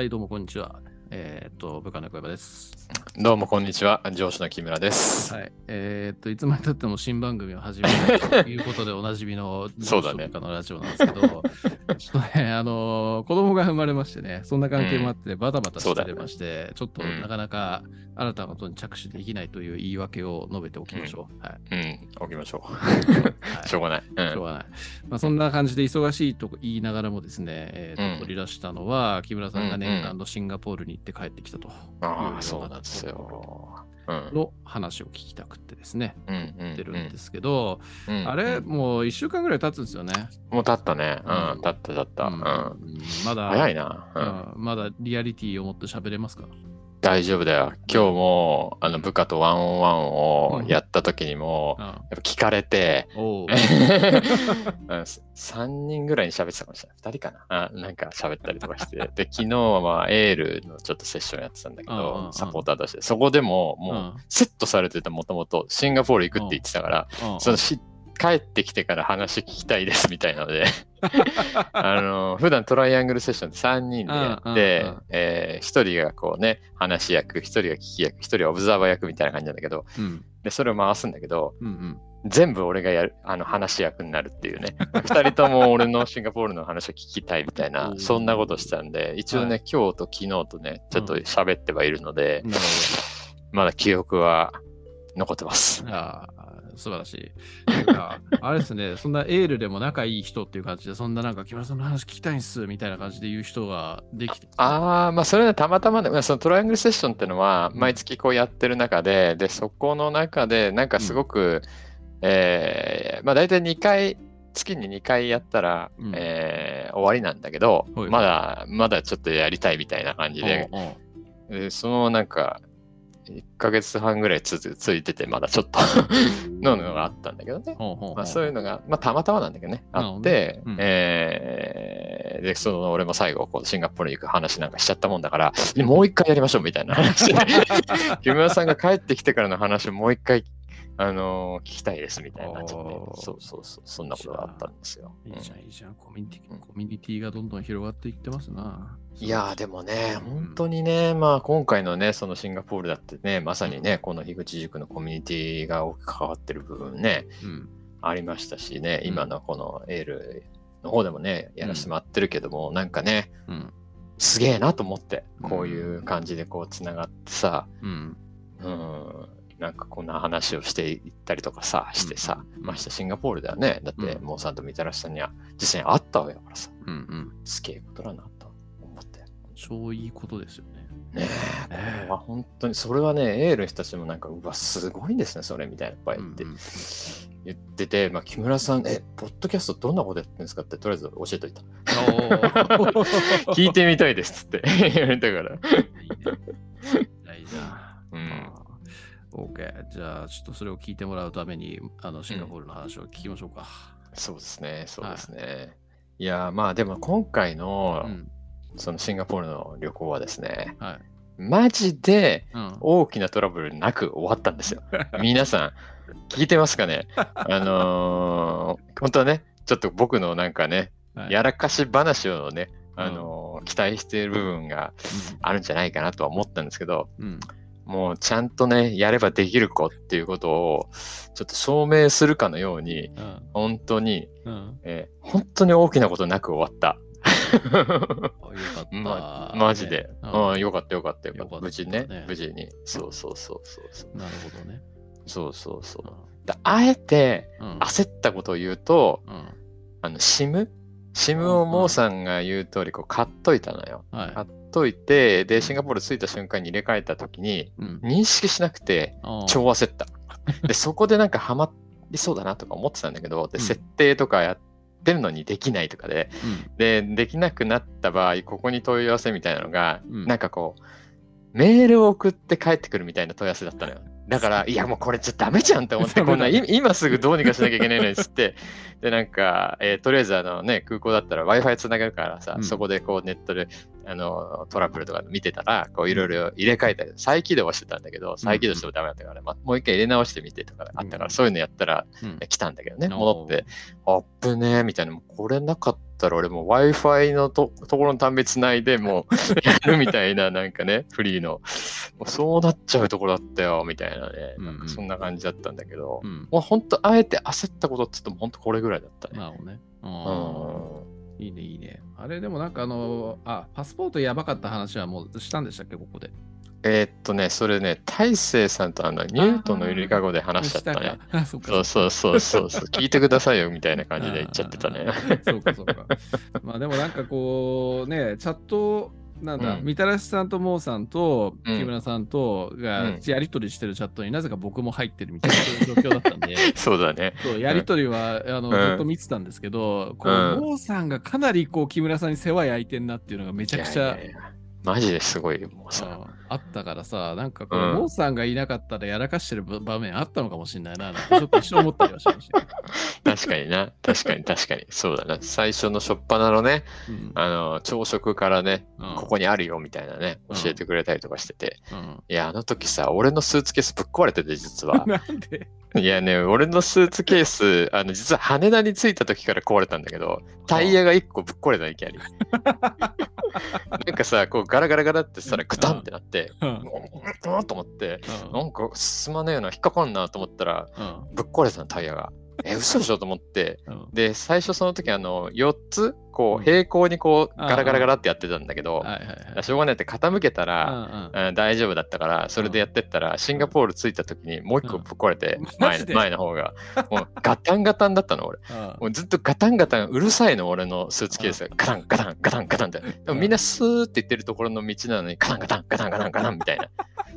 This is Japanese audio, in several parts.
はい、どうもこんにちは。えーっと、部下の小山です。どうもこんにちは、上司の木村です。はい。えーっと、いつまでたっても新番組を始めたということでおなじみの そうだのラジオなんですけど、ちょっとね、あのー子供が生まれましてね、そんな関係もあって、バタバタしてれまして、ちょっとうんなかなか新たなことに着手できないという言い訳を述べておきましょう。はい。うん、起きましょう。はい しょうがない。う。しょうんがない。まあ、そんな感じで忙しいと言いながらもですね、えーとうん取り出したのは、木村さんがうんうん念願のシンガポールに行って帰ってきたというよああ、そうなんですよ。うん。の話を聞きたくってですね、うんってるんですけど、うんあれ、うんもう1週間ぐらい経つんですよね。もう経ったね。ううんん、経った経った。ううんん。まだ、早いな。まだリアリティを持って喋れますか？大丈夫だよ。今日も、あの、部下とワンオンワンをやった時にも、うんやっぱ聞かれて、おう うん3人ぐらいに喋ってたかもしれない。2人かなあなんか喋ったりとかして。で、昨日はまあ、エールのちょっとセッションやってたんだけうんうんうんど、サポーターとして。そこでも、もうセットされてたもともと、シンガポール行くって言ってたから、うんそのし帰ってきてから話聞きたいですみたいなので。あの普段トライアングルセッションで3人でやって、うんうんうん。え1人がこうね話役1人が聞き役1人はオブザーバー役みたいな感じなんだけどうん。でそれを回すんだけどうんうん。全部俺がやるあの話役になるっていうね。2人とも俺のシンガポールの話を聞きたいみたい おなー。そんなことしたんで一応ね、は今日と昨日とねちょっと喋ってはいるので、なるまだ記憶は残ってます。あ、素晴らしい。なんか あれですね、そんなエールでも仲いい人っていう感じで、そんななんか木村さんの話聞きたいんすみたいな感じで言う人ができて。ああ、まあそれはたまたまね、まあそのトライアングルセッションってのは毎月こうやってる中で、で、そこの中でなんかすごく、えーまあ大体2回、月に2回やったら、うん。えー終わりなんだけど、はいまだ、まだちょっとやりたいみたいな感じで、おうおうでそのなんか、1ヶ月半ぐらいつついてて、まだちょっと。ののがあったんだけどね。ほうほうほう。まあ、そういうのが、まあ、たまたまなんだけどね、あって、うん。えーで、その俺も最後、こうシンガポールに行く話なんかしちゃったもんだから、で もう一回やりましょうみたいな話。で、木村さんが帰ってきてからの話をもう一回、あのー聞きたいですみたいな、ちょっとそうそうそう、そんなことがあったんですよ。いいじゃん、いいじゃん。コミュニティ、うんコミュニティがどんどん広がっていってますな。いやーでもね、うん本当にね、まあ今回のね、そのシンガポールだってね、まさにね、この樋口塾のコミュニティが大きく関わってる部分ね、うん。ありましたしね、うん今のこのエールの方でもね、やらせてもらってるけども、なんかね、うん。すげえなと思って、うんこういう感じでこうつながってさ、うん。うん、なんかこんな話をしていったりとかさ、してさ、うんましてシンガポールだよね。だって、うんモーさんとみたらしさんには実際に会ったわけだからさ、うん。うん。すげえことだなと思って。超いいことですよね。ねえ、本当に、それはね、エールの人たちもなんか、うわ、すごいんですね、それみたいな、いっぱい言って、うんうん言ってて、まあ、木村さん、え、ポッドキャストどんなことやってるんですかって、とりあえず教えといた。お 聞いてみたいですっつって言われたから。いいね。大事な。うん。OK。じゃあ、ちょっとそれを聞いてもらうために、あの、シンガポールの話を聞きましょうか。そうですね、そうですね。い、や、まあでも今回の、うん。そのシンガポールの旅行はですね、はい。マジでうん。大きなトラブルなく終わったんですよ。皆さん、聞いてますかね？あのー本当はね、ちょっと僕のなんかね、はいやらかし話をね、うんあのー期待している部分があるんじゃないかなとは思ったんですけど、うん。もうちゃんとね、やればできる子っていうことを、ちょっと証明するかのように、うん。本当に、うん。えー本当に大きなことなく終わった。あ よかった。ま、マジで、ねうん、よかったよかったよかった。無事ねね無事に。そうそうそうそうそう。なるほどね。そうそうそうあえてん。焦ったことを言うと、うん。あの、シム？シムをモーさんが言う通り、こう、買っといたのよ。はい。買っといて、で、シンガポール着いた瞬間に入れ替えた時に、うん。認識しなくて、超焦った。で、そこでなんかハマりそうだなとか思ってたんだけど、で、うん設定とかやってるのにできないとかで、うん。で、できなくなった場合、ここに問い合わせみたいなのが、うんなんかこう、メールを送って帰ってくるみたいな問い合わせだったのよ。だから、いやもうこれじゃダメじゃんって思って、こんない今すぐどうにかしなきゃいけないのにっつって、で、なんか、えーとりあえずあのね、空港だったら Wi-Fi つなげるからさ、うんそこでこうネットであのトラブルとか見てたら、こういろいろ入れ替えたり、再起動はしてたんだけど、再起動してもダメだったから、まあ、もう一回入れ直してみてとかあったから、うんそういうのやったらうん来たんだけどね、戻って、あっぶねーみたいな、もうこれなかっったら俺もう Wi-Fi のとところの端末つないでもう やるみたいななんかね、フリーの。もうそうなっちゃうところだったよ、みたいなね。なんかそんな感じだったんだけど、うん。もう本当あえて焦ったことって言っても本当これぐらいだったね。なるほどね。うんうん。いいね、いいね。あれ、でもなんかあの、あ、パスポートやばかった話はもうしたんでしたっけ、ここで。えーっとね、それね、大勢さんとあのニュートンのゆりかごで話しちゃったね。そっか。そうそうそうそうそう、聞いてくださいよみたいな感じで言っちゃってたね。そうかそうか。まあでもなんかこうね、チャット、なんだ、うん。みたらしさんとモーさんとうん。木村さんとがうん。やりとりしてるチャットになぜか僕も入ってるみたいな状況だったんで、そうだね。そうやりとりはあの、んずっと見てたんですけど、こううん。モーさんがかなりこう木村さんに世話焼いてんなっていうのがめちゃくちゃいやいやいやマジですごいよ、もうさ。ああったからさ、なんかこう、うんモーさんがいなかったらやらかしてる場面あったのかもしれないな、なんかちょっと一瞬思ったりはしましたけ 確かにな。確かに確かに。そうだな。最初の初っ端のね、ど。うんあの、朝食からね、うんここにあるよみたいなね、うん教えてくれたりとかしてて。うんいや、あの時さ、俺のスーツケースぶっ壊れてて、実は。なんで？いやね、俺のスーツケース、あの、実は羽田に着いた時から壊れたんだけど、タイヤが1個ぶっ壊れたいきなり。なんかさ、こうガラガラガラってしたらグタンってなって、うん。うん、うんと思って、うん。なんか進まねえな、引っかかんなと思ったら、うん。ぶっ壊れてたの、タイヤが。え、嘘でしょ？と思って、うん。で、最初その時、あの、4つ、こう平行にこう、ガラガラガラってやってたんだけど。しょうがないって傾けたうら、大丈夫だったから、それでやってったら、シンガポール着いた時にもう一個ぶっ壊れて うん、前前の方が、もうガタンガタンだったの、俺。もうずっとガタンガタン、うるさいの、俺のスーツケースが。ガタンガタンガタンガタンって。でもみんなスーって言ってるところの道なのに、ガタンガタンガタンガタンガタンみたいな。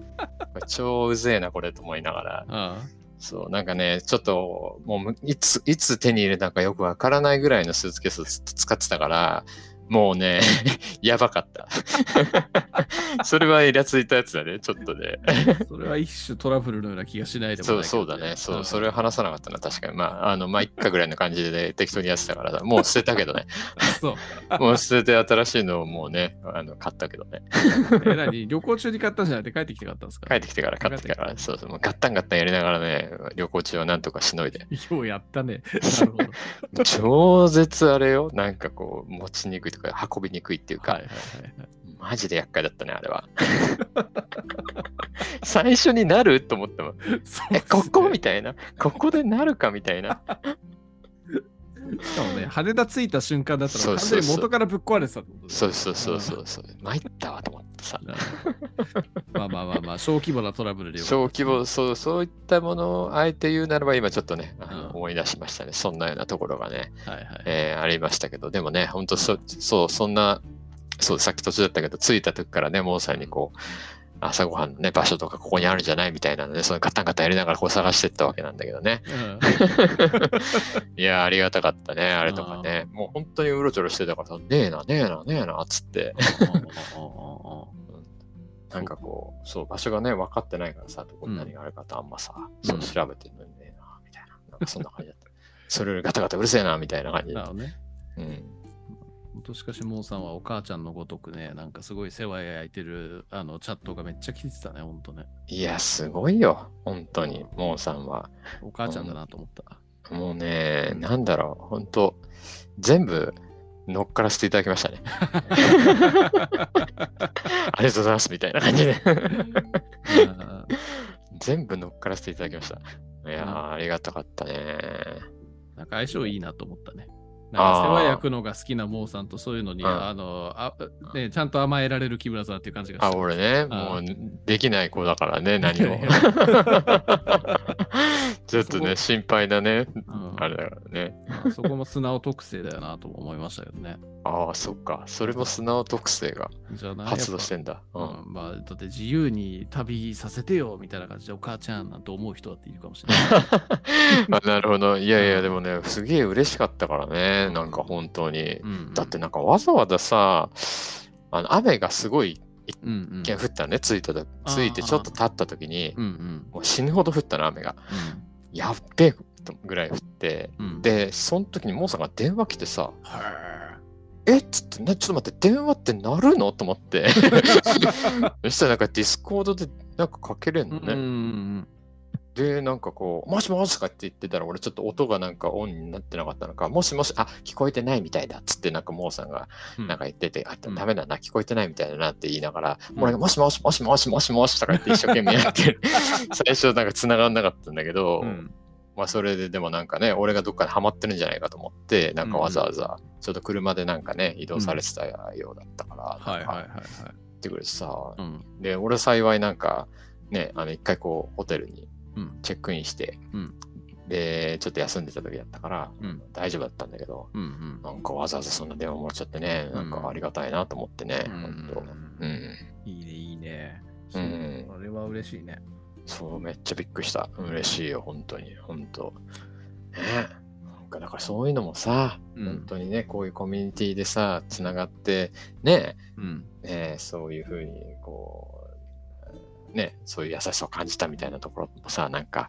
超うぜえな、これと思いながら。そう、なんかね、ちょっと、もう、いつ、いつ手に入れたかよくわからないぐらいのスーツケース使ってたから、もうね、やばかった。それはイラついたやつだね、ちょっとね。それは一種トラブルのような気がしないでもそうないけどそうだね。そう、それは。は話さなかったな、確かに。まあ、あの、まあ、いっかぐらいの感じで適当にやってたからさ、もう捨てたけどね。そう。もう捨てて新しいのをもうね、あの、買ったけどね。え、何？旅行中に買ったんじゃなくて帰ってきて買ったんですか？帰ってきてから買ってから、そうそう、もうガッタンガッタンやりながらね、旅行中はなんとかしのいで。ようやったね。なるほど。超絶あれよ。なんかこう、持ちにくいとか、運びにくいっていうか、はいはいはいはい。マジで厄介だったね、あれは。最初になると思ったもん。ねここみたいな？ここでなるかみたいな。しかもね、羽田着いた瞬間だったら完全に元からぶっ壊れてたってことそうそうそうそうそう。参ったわと思ってさ。まあまあまあまあ、小規模なトラブルで小規模、そう、そういったものをあえて言うならば、今ちょっとね、思い出しましたね。そんなようなところがね、はいはい。えーありましたけど、でもね、本当そ、そう、そんな、そう、さっき途中だったけど、着いた時からね、モーさんにこう、朝ごはんのね、場所とかここにあるんじゃないみたいなので、そのガタンガタンやりながらこう探してったわけなんだけどね。うん いやー、ありがたかったね、あれとかね。もう本当にうろちょろしてたから、ねえな、ねえな、ねえな、つって。なんかこう、そう、場所がね、分かってないからさ、どこに何があるかとあんまさ、そう調べてるのにねえな、みたいな。なんかそんな感じだった。それよりガタガタうるせえな、みたいな感じでなる。ほどね。うん。本当しかし、モーさんはお母ちゃんのごとくね、なんかすごい世話焼いてるあのチャットがめっちゃ聞いてたね、本当ね。いや、すごいよ、本当に、モーさんは。お母ちゃんだなと思った。もうね、なんだろう、本当全部乗っからせていただきましたね。ありがとうございます、みたいな感じで。全部乗っからせていただきました。いやー、ありがたかったね。なんか相性いいなと思ったね。なんか世話焼くのが好きなモーさんとそういうのに、うん。あのあ、ね、ちゃんと甘えられる木村さんっていう感じがしあ、た。俺ね、あもうできない子だからね、何も。ちょっとね、心配だね。うんあれだからね。まあそこも素直特性だよなとも思いましたけどね。ああ、そっか。それも素直特性が発動してんんだ。ううんん、まあ、だって自由に旅させてよみたいな感じでお母ちゃんなんて思う人だっているかもしれない。あなるほど。いやいうや、んでもね、すげえ嬉しかったからね。なんか本当に。うんだってなんかわざわざさ、あの雨がすごいうんうん一見降ったのね、着いたいてちょっと経った時に、うんうんもう死ぬほど降ったの、雨が。やっべえぐらい降って、うん。うん、で、その時にモーさんが電話来てさ、はえ？っつって、なちょっと待って、電話って鳴るの？と思って。そしたらなんか Discord でなんかかけれんのいうんうんうね。ん。で、なんかこう、もしもしとかって言ってたら、俺ちょっと音がなんかオンになってなかったのか、もしもし、あ、聞こえてないみたいだっつって、なんかモーさんがうん。なんか言ってて、あ、うん。ダメだな、聞こえてないみたいだなって言いながら、うん俺がもしもしもしもしもしもしとか言って一生懸命やって、最初なんか繋がんなかったんだけど、うんまあそれででもなんかね、俺がどっかでハマってるんじゃないかと思って、なんかわざわざ、ちょっと車でなんかね、移動されてたようだったから、はいはいはいはい。言ってくれてさ、うん。で、俺幸いなんか、ね、あの一回こう、ホテルにうん。チェックインして、うんで、ちょっと休んでた時だったから、うん大丈夫だったんだけど。なんかわざわざそんな電話もらっちゃってね、なんかありがたいなと思ってね、うん。いいね、いいね。うんあれは嬉しいね。そう、めっちゃびっくりした。嬉しいよ、本当に、本当。ねなんかだからそういうのもさ、うん本当にね、こういうコミュニティでさ、つながって、ね、うん。ねそういうふうに、こう、ね、そういう優しさを感じたみたいなところもさ、なんか、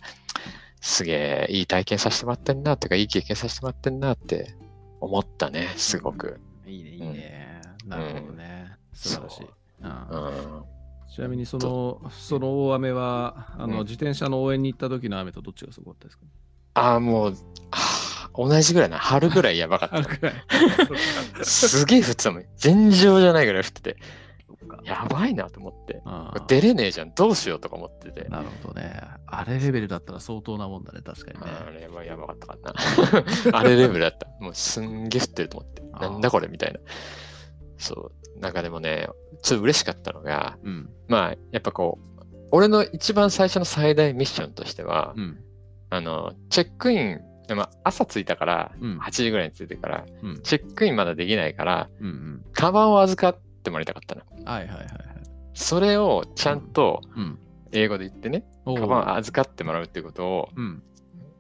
すげえいい体験させてもらってんなっていうか、いい経験させてもらってんなって思ったね、すごく。いいね、いいね。なるほどね。素晴らしい。うんうん。ちなみにその、その大雨は、あの、うん自転車の応援に行った時の雨とどっちがすごかったですか？ああ、もう、同じぐらいな、春ぐらいやばかった。すげえ降ってたもん。尋常じゃないぐらい降ってて、やばいなと思って。出れねえじゃん、どうしようとか思ってて。なるほどね。あれレベルだったら相当なもんだね、確かにあね。れはやばかったかな。あれレベルだった。もうすんげえ降ってると思って。なんだこれみたいな。そう。なんかでもね、ちょっと嬉しかったのが、うん。まあ、やっぱこう、俺の一番最初の最大ミッションとしては、うん。あの、チェックイン、まあ、朝着いたから、うん8時ぐらいに着いてから、うん。チェックインまだできないから、うん。うん。カバンを預かってもらいたかったの。はいはいはいはい。それをちゃんとうん。英語で言ってね、おーカバン預かってもらうっていうことを、うん。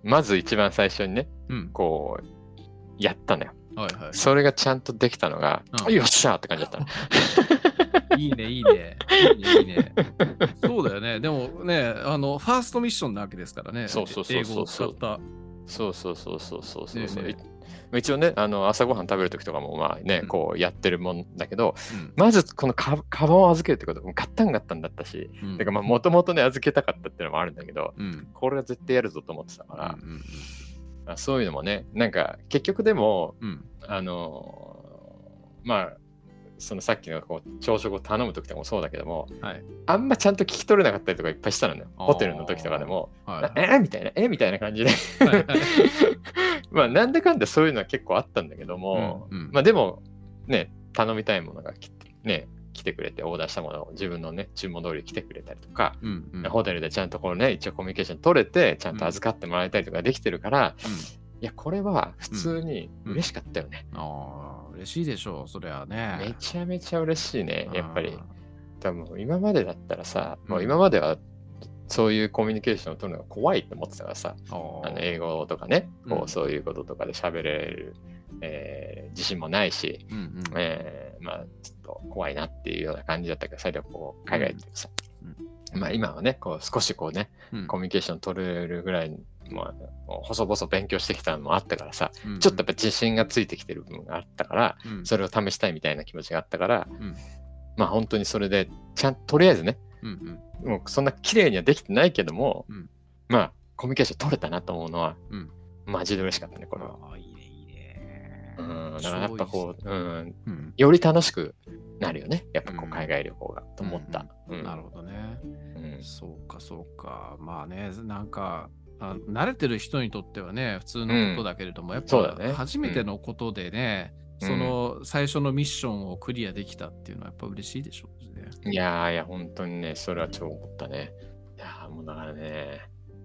まず一番最初にね、うん。こう、やったのよ。はいはい。それがちゃんとできたのが、うんよっしゃーって感じだったの。いいね、いいね。いいね、いいね。そうだよね。でもね、あの、ファーストミッションなわけですからね。そうそうそうそう。そうそうそうそうそうそうそう、ね一応ね、あの朝ごはん食べるときとかもまあね、うんこうやってるもんだけど、うんまずこのカカバンを預けるってこと、ガッタンガッタンだったし、うんてかまあもともとね預けたかったっていうのもあるんだけど、うん。これは絶対やるぞと思ってたから、うんあそういうのもね、なんか結局でも、うんうん。あのーまあ、そのさっきのこう朝食を頼むときとかもそうだけども、はい。あんまちゃんと聞き取れなかったりとかいっぱいしたのよ。あーホテルの時とかでも、はい。えみたいな、えみたいな感じで。まあ、なんだかんだそういうのは結構あったんだけども、うんうんまあでも、ね、頼みたいものが来て、ね、来てくれて、オーダーしたものを自分のね、注文通り来てくれたりとか、うんうんホテルでちゃんとこのね、一応コミュニケーション取れて、ちゃんと預かってもらえたりとかできてるから、いや、これは普通に嬉しかったよね。ああ、嬉しいでしょう、それはね。めちゃめちゃ嬉しいね、やっぱり。あ多分今までだったらさ、もううん今まではそういうコミュニケーションを取るのが怖いって思ってたからさ、ー。あの英語とかね、こうんうそういうこととかで喋れる、えー自信もないし、うんうん。えーまあちょっと怖いなっていうような感じだったけど、最初はこう海外行ってさ、まあ今はね、こう少しこうね、うん。コミュニケーション取れるぐらい、まあ、もう細々勉強してきたのもあったからさ、うんちょっとやっぱ自信がついてきてる部分があったから、うん。それを試したいみたいな気持ちがあったから、うん。まあ本当にそれで、ちゃんととりあえずね、うんもうそんな綺麗にはできてないけども、うん。まあコミュニケーション取れたなと思うのは、うん。マジで嬉しかったね、これは。ね、いいね。うん、だからやっぱこう、うん、うん。より楽しくなるよね。やっぱこう海外旅行が、と思った。うんなるほどね。うんそうか、そうか。まあね、なんか、あ慣れてる人にとってはね、普通のことだけれども、やっぱ初めてのことでね、うんその最初のミッションをクリアできたっていうのはやっぱ嬉しいでしょうね。いやーいや、本当にね、それは超思ったね。いやーもうだからね、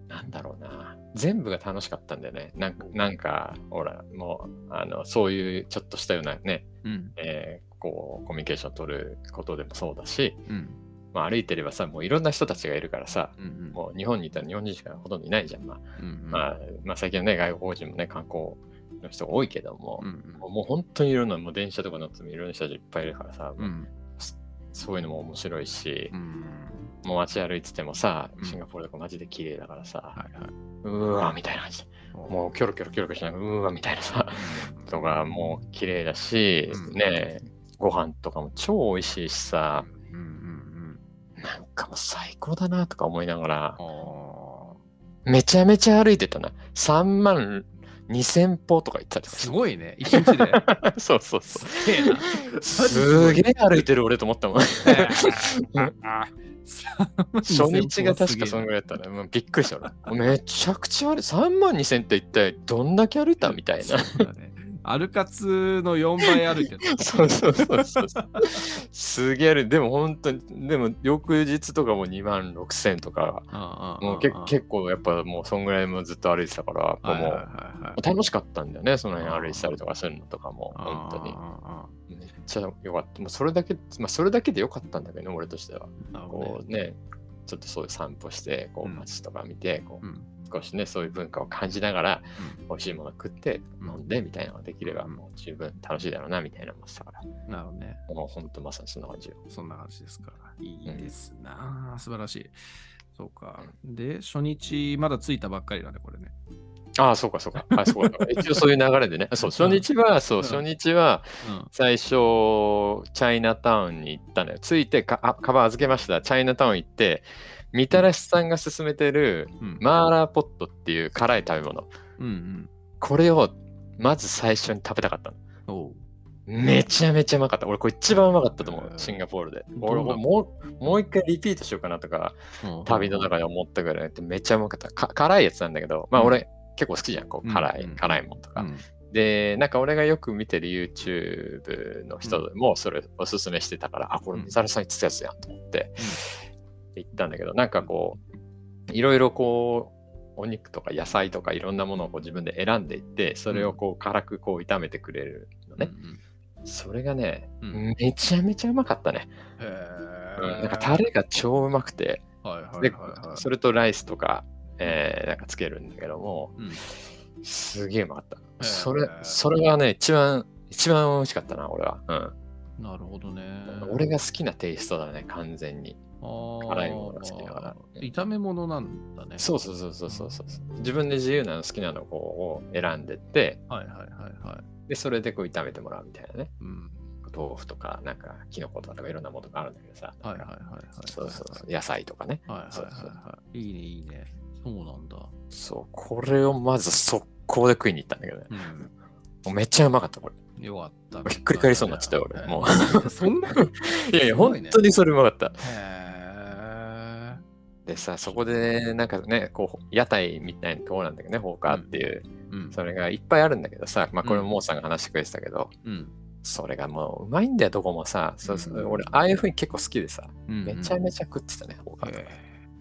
なんだろうな。全部が楽しかったんだよね。なんか、なんかほら、もう、あの、そういうちょっとしたようなね、うん。えーこう、コミュニケーション取ることでもそうだし、うん。まあ歩いてればさ、もういろんな人たちがいるからさ、うんうん。もう日本にいたら日本人しかほとんどいないじゃん。まあ、うんうんまあ、まあ最近はね、外国人もね、観光の人が多いけども、うんうんもう本当にいろんな、もう電車とか乗ってもいろんな人たちいっぱいいるからさ、うんそういうのも面白いしう、ん。もう街歩いててもさう、ん。シンガポールとかマジで綺麗だからさ、はいはい。うーわみたいな感じで、もうキョロキョロキョロキョロしながら、うーわみたいなさ、とかもう綺麗だし、うん。ねご飯とかも超美味しいしさ、うんなんかもう最高だなとか思いながら、あめちゃめちゃ歩いてたな。3万2000歩とか言ってたりすごいね。一日で。そうそうそう。すげえな。すげえ歩いてる俺と思ったもん。初日が確かそのぐらいだったね。もうびっくりした俺。めちゃくちゃ歩い3万2000って一体どんだけ歩いたみたいな。そうだねアルカツの4倍歩いてた。そうそうそうそう。すげえでも本当に、でも翌日とかも2万6000とか、もうけ結構やっぱもうそんぐらいもずっと歩いてたから、もうはいはいはいはい楽しかったんだよね、その辺歩いてたりとかするのとかも、本当に。に。めっちゃよかった。もうそれだけ、まあそれだけでよかったんだけどね、俺としては。ねこうね、ちょっとそういう散歩して、こううん街とか見て、こううん少しね、そういう文化を感じながら、美味しいもの食って、うん飲んでみたいなのができれば、うんもう十分楽しいだろうな、みたいな思ってたから。なるほどね。もう本当まさにそんな感じよ。そんな感じですから。いいですな、素晴らしい。そうか。で、初日、まだ着いたばっかりだね、これね。ああ、そうかそうか。あそうか 一応そういう流れでね。そう、初日は、そう、うん初日は、うん。最初、チャイナタウンに行ったのよ。着いてか、あ、カバン預けました。チャイナタウン行って、みたらしさんが勧めてるうん。マーラーポットっていう辛い食べ物。うんうん。これをまず最初に食べたかったの。めちゃめちゃうまかった。俺これ一番うまかったと思うへ。ーシンガポールで。俺もうもう一回リピートしようかなとか、うん旅の中で思ったぐらいでめっちゃうまかった。か辛いやつなんだけど、まあうん俺結構好きじゃん。こう辛い、うん辛いもんとか。うんで、なんか俺がよく見てる YouTube の人もそれおすすめしてたから、あ、これうん水原さん言ってたやつやんと思って、行ったんだけど、なんかこう、いろいろこう、お肉とか野菜とかいろんなものをこう自分で選んでいって、それをこう辛くこう炒めてくれるのね。うんそれがね、うんめちゃめちゃうまかったね。へうんーなんかタレが超うまくて、はいはいではいはい。それとライスとか、えーなんかつけるんだけども、うんすげえうまかった。ーそれ、それがね、一番、一番美味しかったな、俺は。うん。なるほどね。俺が好きなテイストだね、完全に。辛辛いものが好きだから炒め物なんだね。そうそうそうそうそうそう。自分で自由なの好きなのこう選んでって、はいはいはいはい。で、それでこう炒めてもらうみたいなね。うん。豆腐とか、なんか、キノコとかいろんなものがあるんだけどさ。はいはいはいはい。そうそうそう。野菜とかね。はいはいはいはい。いいねいいね。そうなんだ。そう、これをまず速攻で食いに行ったんだけどね。うん。もうめっちゃうまかった、これ。よかった。ひっくり返りそうになっちゃったよ俺もう。そんなへ いやいや、本当にそれうまかった。え。でさ、そこで、なんかね、こう、屋台みたいなところなんだけどね、放火っていう、うん。それがいっぱいあるんだけどさ、まあ、これうんもモーさんが話してくれてたけど、うん。それがもう、うまいんだよ、どこもさ。そうそううん俺、ああいうふうに結構好きでさ、うんめちゃめちゃ食ってたね、放火とか。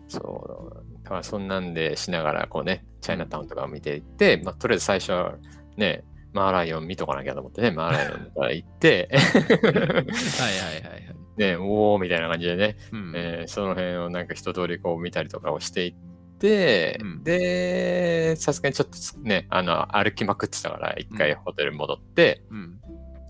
そう。だから、そんなんでしながら、こうね、チャイナタウンとかを見ていって、まあ、とりあえず最初は、ね、マーライオン見とかなきゃと思ってね、マーライオンから行って、はいはいはいはい。ね、おーみたいな感じでね、うんえーその辺をなんか一通りこう見たりとかをしていって、うんで、さすがにちょっとね、あの、歩きまくってたから、一回ホテル戻って、うん。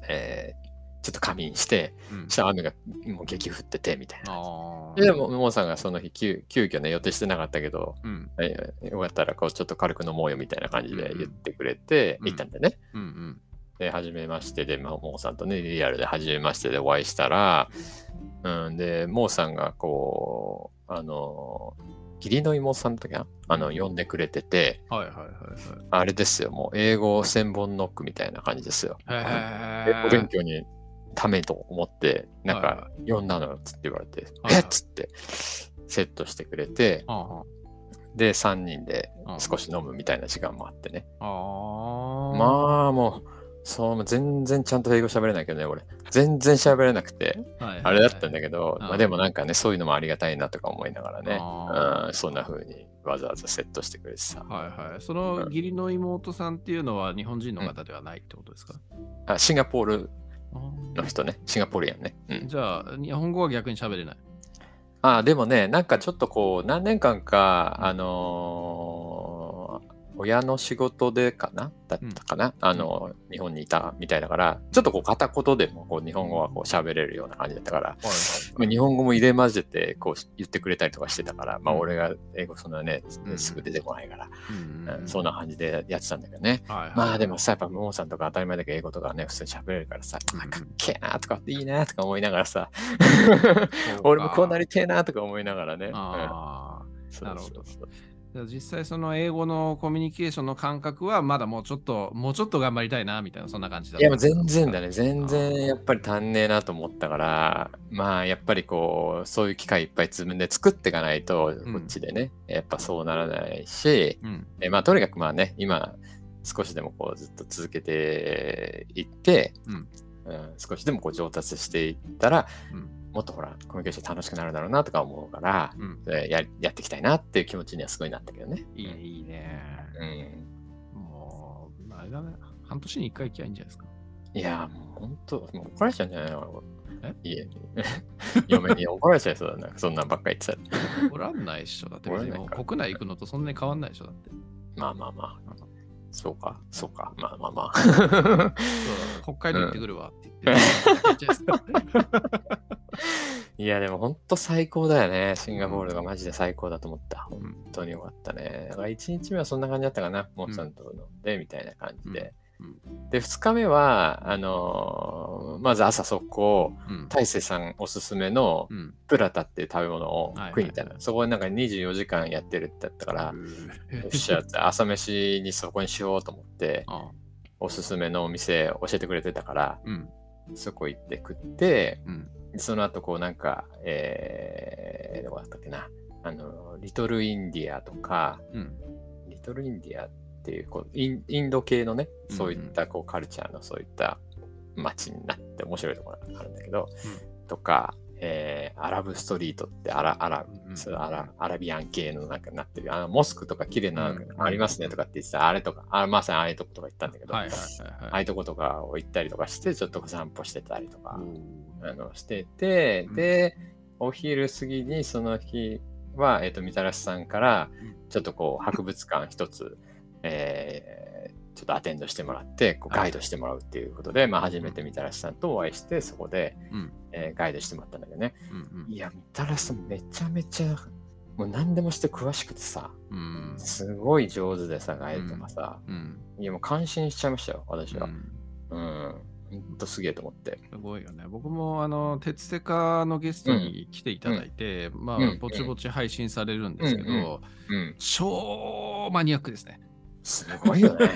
えーちょっと仮眠して、うんそしたら雨がもう激降ってて、みたいな。あで、もももさんがその日急、急遽ね、予定してなかったけど、うん。えーよかったらこうちょっと軽く飲もうよみたいな感じで言ってくれて、うん行ったんでね。うんうん。で、初めましてで、まあ、モーさんとね、リアルで初めましてでお会いしたら、うん、で、モーさんがこう、あの、義理の妹さんの時は、あの、呼んでくれてて、はいはいはいあれですよ、もう英語千本ノックみたいな感じですよ。はい。英語勉強にためと思って、なんはか、呼んだのよ、つって言われて、はいはいえ？っつって、セットしてくれて、あで、3人であ少し飲むみたいな時間もあってね。あー。まあ、もう、そう、全然ちゃんと英語喋れないけどね、俺。全然喋れなくて、はいあれだったんだけど、うんまあでもなんかね、そういうのもありがたいなとか思いながらね、あうん、そんな風にわざわざセットしてくれてさ。はいはい。その義理の妹さんっていうのは日本人の方ではないってことですか、あシンガポールあの人ね、シンガポリアンね。うーん、じゃあ、日本語は逆に喋れない。あでもね、なんかちょっとこう、何年間か、あのー親の仕事でかな？だったかな、あの日本にいたみたいだから、ちょっとこう片言でもこう日本語はこう喋れるような感じだったから、まあ日本語も入れ混ぜてこう言ってくれたりとかしてたから、まあうん。俺が英語そんなね、うん。すぐ出てこないから、うんうんそんな感じでやってたんだけどね。はいはい。まあでもさ、やっぱももさんとか当たり前だけど英語とかね、普通に喋れるからさ、うん。あかっけえなとかいいなとか思いながらさ、俺もこうなりてえなとか思いながらね。うん。ああ。なるほどそうそう。じゃあ実際その英語のコミュニケーションの感覚はまだもうちょっと、もうちょっと頑張りたいなみたいな、そんな感じだいや全然だね。全然やっぱり足んねえなと思ったから、まあやっぱりこう、そういう機会いっぱい自分で作っていかないと、うんこっちでね、やっぱそうならないし、うん。えまあとにかくまあね、今少しでもこうずっと続けていって、うんうん少しでもこう上達していったら、うんもっとほら、コミュニケーション楽しくなるだろうなとか思うから、うん。えややっていきたいなっていう気持ちにはすごいなったけどね。いいね、いいね。うんもう、あれだね。半年に一回行きゃいいんじゃないですか。いや、もう本当、もう怒られちゃうんじゃないの？え？家に。嫁に怒られちゃいそうだな、そんなんばっかり言ってたら。おらんないっしょ。だって国内行くのとそんなに変わんないでしょ。だって。まあまあまあ。そうか、そうか、まあまあまあ。北海道行ってくるわって言って。いや、でも本当最高だよね。シンガポールがマジで最高だと思った。本当によかったね。だから1日目はそんな感じだったかな。モンさんと飲んで、みたいな感じで。で、2日目は、あのーまず朝速攻、うん。大勢さんおすすめのうん。プラタっていう食べ物を食いに行ったの。そこでなんか24時間やってるってだったから、よっしゃって朝飯にそこにしようと思って、あおすすめのお店教えてくれてたから、うん。そこ行って食って、うん。その後こうなんか、えー、どこだったっけな、あの、リトルインディアとか、うん。リトルインディアっていうこうイン、インド系のね、うんそういったこうカルチャーのそういった街になって面白いところがあるんだけど、とか、えーアラブストリートってアラアラうん。アラアラビアン系のなんかなってるあのモスクとか綺麗なのうん。ありますねとかって言ってた、あれとかあまさにああいうとことか行ったんだけど、はいはいはいあはい。あいうとことかを行ったりとかしてちょっと散歩してたりとか、うん。あのしてて、うん。でお昼過ぎにその日は、えっとみたらしさんからうん。ちょっとこう博物館一つ、えーちょっとアテンドしてもらってこうガイドしてもらうっていうことで、まあ、初めてみたらしさんとお会いしてそこで、うんえーガイドしてもらったんだけどね。うんうん。いやみたらしさんめちゃめちゃもう何でもして詳しくてさうん。すごい上手でさガイドとかさ、うん。いやもう感心しちゃいましたよ私は。うん。うん。ほんとすげえと思って。すごいよね。僕もあの、鉄セカのゲストに来ていただいて、まあ、うん。ぼちぼち配信されるんですけど、うん。超マニアックですね。すごいよね。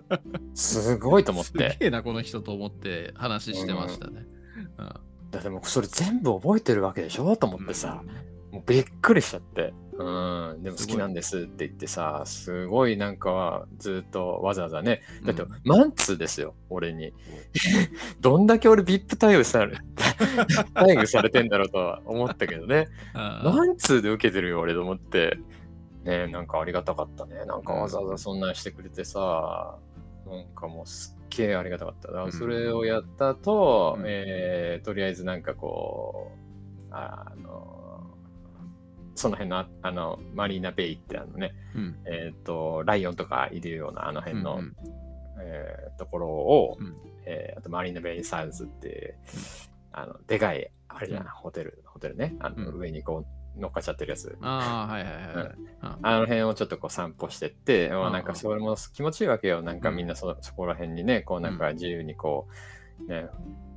すごいと思っすて。げえな、この人と思って話してましたね。うんだってもうそれ全部覚えてるわけでしょ？と思ってさ、もうびっくりしちゃって。うん、でも好きなんですって言ってさ、すごいなんかずっとわざわざね、だってうんマンツーですよ、俺に。どんだけ俺 VIP 対応され、待遇されてんだろうとは思ったけどね。あマンツーで受けてるよ、俺と思って。ねなんかありがたかったね。なんかわざわざそんなんしてくれてさ、なんかもうすっげえありがたかった。だからそれをやったと、うん。えーとりあえずなんかこう、あの、その辺のああのマリーナベイってあのね、うん。えっ、と、ライオンとかいるようなあの辺の、うんうん。えーところを、うん。えーあとマリーナベイサウズって、あの、でかい、あれじゃん、うん。ホテル、ホテルね、あの、うん。上にこう乗っかっちゃってるやつ。ああ、はいはいはいはい。あの辺をちょっとこう散歩してって、まあ、うん。なんかそれも気持ちいいわけよ。なんかみんなそ,、そこら辺にね、こうなんか自由にこう、ね、